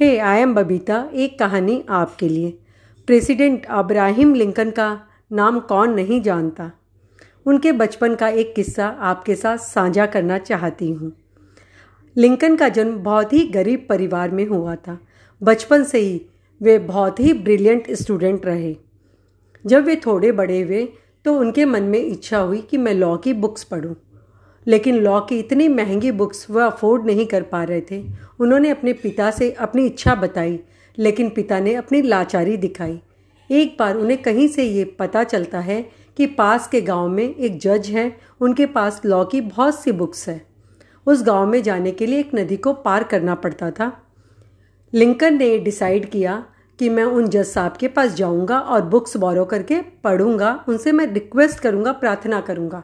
Hey I am Babita, एक कहानी आपके लिए। प्रेसिडेंट अब्राहिम लिंकन का नाम कौन नहीं जानता। उनके बचपन का एक किस्सा आपके साथ साझा करना चाहती हूँ। लिंकन का जन्म बहुत ही गरीब परिवार में हुआ था। बचपन से ही वे बहुत ही ब्रिलियंट स्टूडेंट रहे। जब वे थोड़े बड़े हुए तो उनके मन में इच्छा हुई कि मैं लॉ की बुक्स पढ़ूं। लेकिन लॉ की इतनी महँगी बुक्स वह अफोर्ड नहीं कर पा रहे थे। उन्होंने अपने पिता से अपनी इच्छा बताई, लेकिन पिता ने अपनी लाचारी दिखाई। एक बार उन्हें कहीं से ये पता चलता है कि पास के गाँव में एक जज है। उनके पास लॉ की बहुत सी बुक्स है। उस गाँव में जाने के लिए एक नदी को पार करना पड़ता था। लिंकन ने डिसाइड किया कि मैं उन जज साहब के पास जाऊँगा और बुक्स बोरो करके पढ़ूँगा। उनसे मैं रिक्वेस्ट करूँगा, प्रार्थना करूँगा।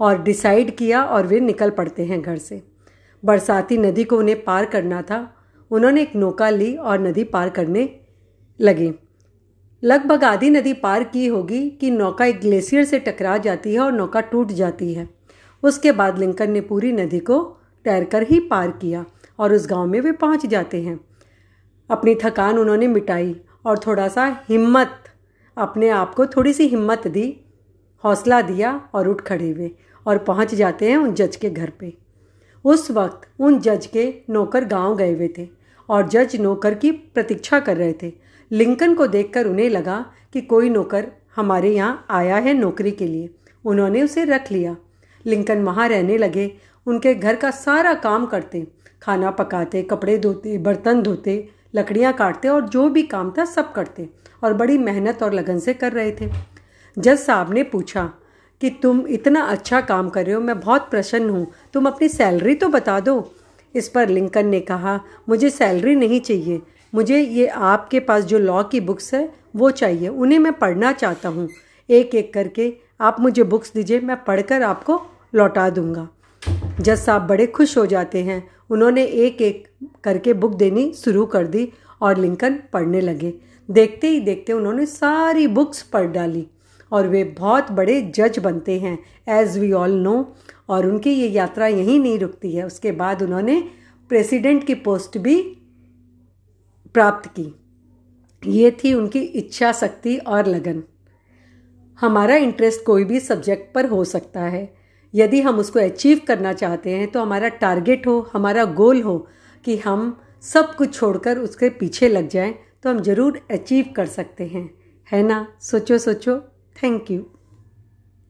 और डिसाइड किया और वे निकल पड़ते हैं घर से। बरसाती नदी को उन्हें पार करना था। उन्होंने एक नौका ली और नदी पार करने लगे। लगभग आधी नदी पार की होगी कि नौका एक ग्लेशियर से टकरा जाती है और नौका टूट जाती है। उसके बाद लिंकन ने पूरी नदी को तैरकर ही पार किया और उस गाँव में वे पहुँच जाते हैं। अपनी थकान उन्होंने मिटाई और थोड़ा सा हिम्मत, अपने आप को थोड़ी सी हिम्मत दी हौसला दिया और उठ खड़े हुए और पहुँच जाते हैं उन जज के घर पे। उस वक्त उन जज के नौकर गाँव गए हुए थे और जज नौकर की प्रतीक्षा कर रहे थे। लिंकन को देखकर उन्हें लगा कि कोई नौकर हमारे यहाँ आया है नौकरी के लिए। उन्होंने उसे रख लिया। लिंकन वहाँ रहने लगे। उनके घर का सारा काम करते, खाना पकाते, कपड़े धोते, बर्तन धोते, लकड़ियाँ काटते और जो भी काम था सब करते और बड़ी मेहनत और लगन से कर रहे थे। जज साहब ने पूछा कि तुम इतना अच्छा काम कर रहे हो, मैं बहुत प्रसन्न हूँ। तुम अपनी सैलरी तो बता दो। इस पर लिंकन ने कहा, मुझे सैलरी नहीं चाहिए। मुझे ये आपके पास जो लॉ की बुक्स है, वो चाहिए। उन्हें मैं पढ़ना चाहता हूँ। एक एक करके आप मुझे बुक्स दीजिए, मैं पढ़कर आपको लौटा दूँगा। जज साहब बड़े खुश हो जाते हैं। उन्होंने एक एक करके बुक देनी शुरू कर दी और लिंकन पढ़ने लगे। देखते ही देखते उन्होंने सारी बुक्स पढ़ डाली। और वे बहुत बड़े जज बनते हैं एज़ वी ऑल नो और उनकी ये यात्रा यहीं नहीं रुकती है। उसके बाद उन्होंने प्रेसिडेंट की पोस्ट भी प्राप्त की। ये थी उनकी इच्छा, शक्ति और लगन। हमारा इंटरेस्ट कोई भी सब्जेक्ट पर हो सकता है। यदि हम उसको अचीव करना चाहते हैं तो हमारा टारगेट हो, हमारा गोल हो कि हम सब कुछ छोड़कर उसके पीछे लग जाएँ तो हम ज़रूर अचीव कर सकते हैं। है ना? सोचो सोचो। Thank you